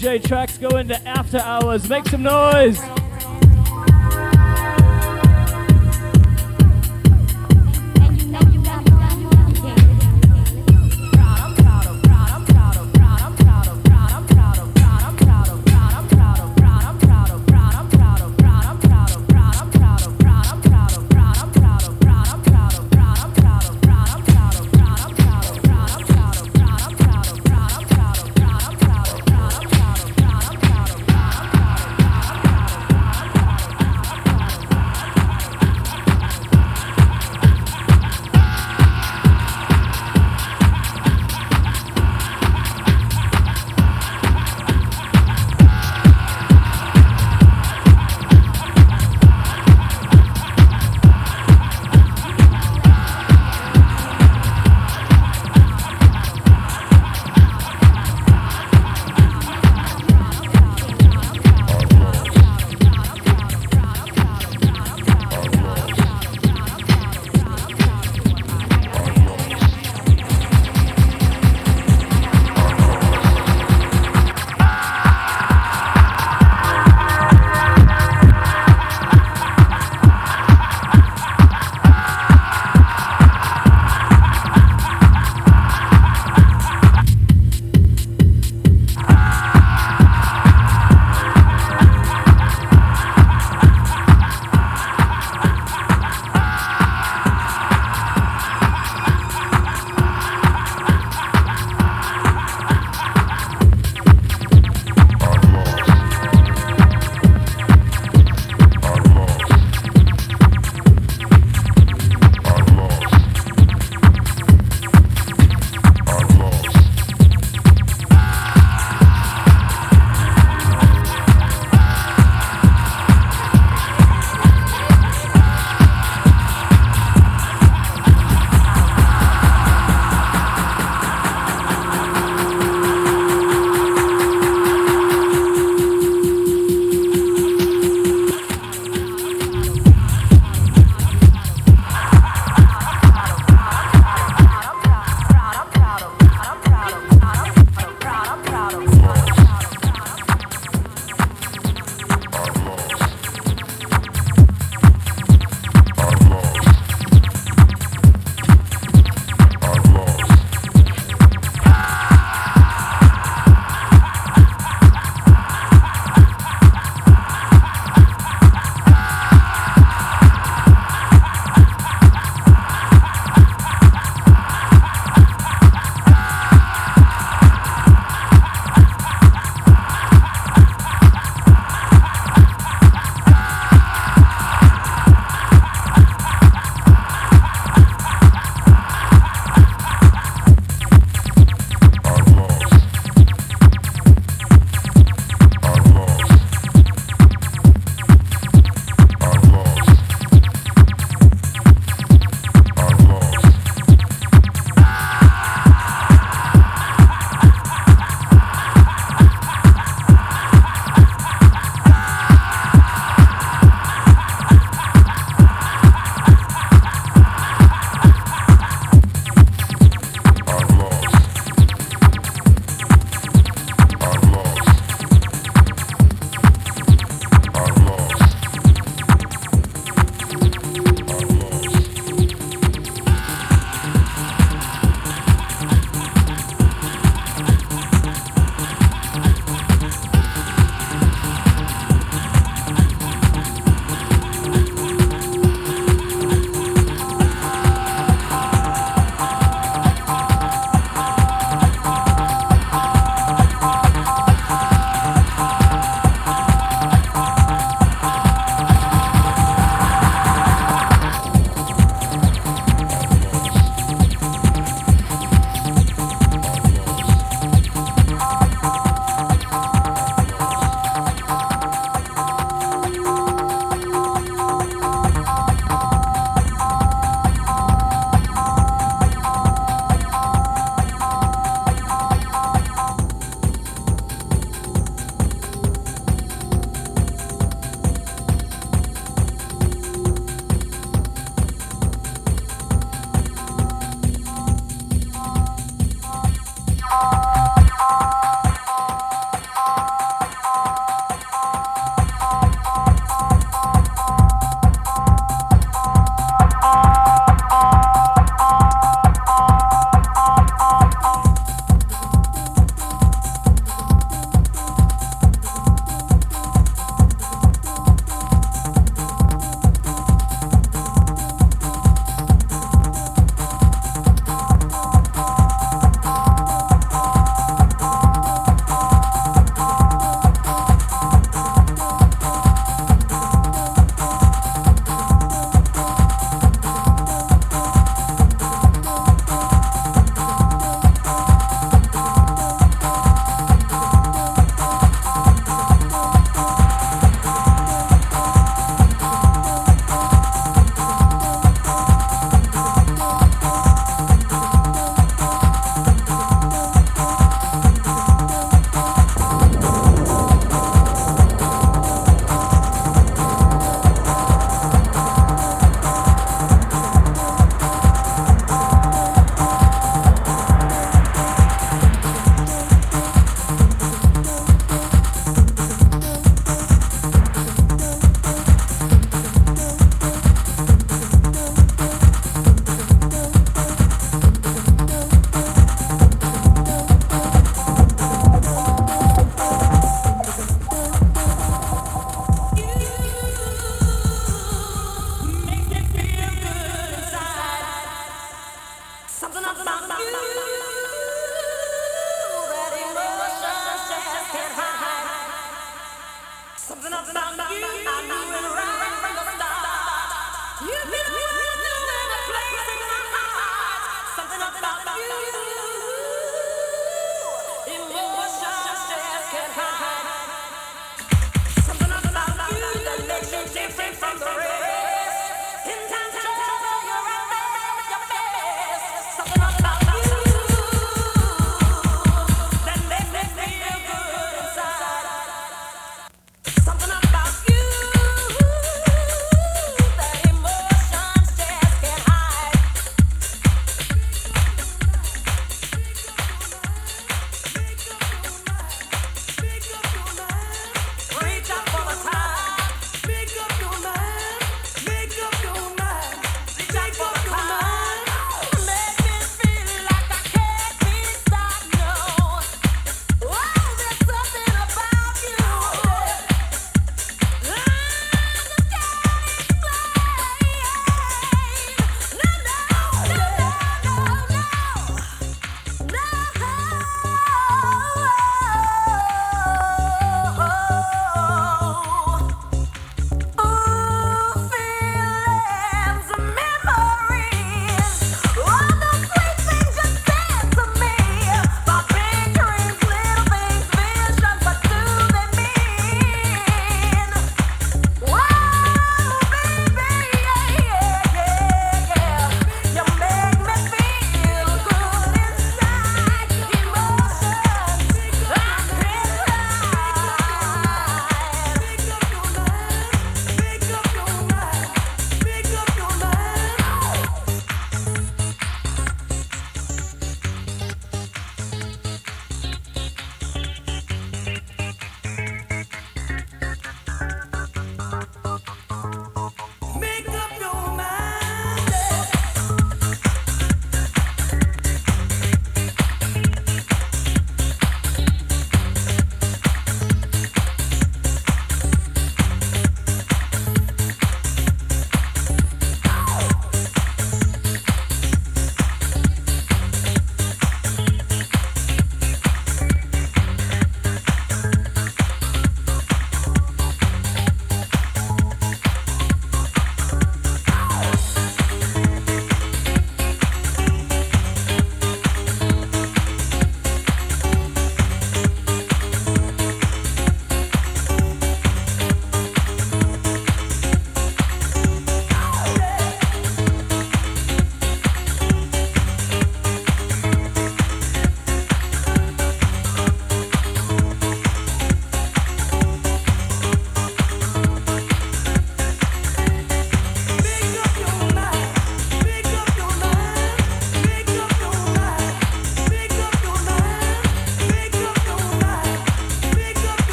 DJ Tracks? Go into after hours. Make some noise.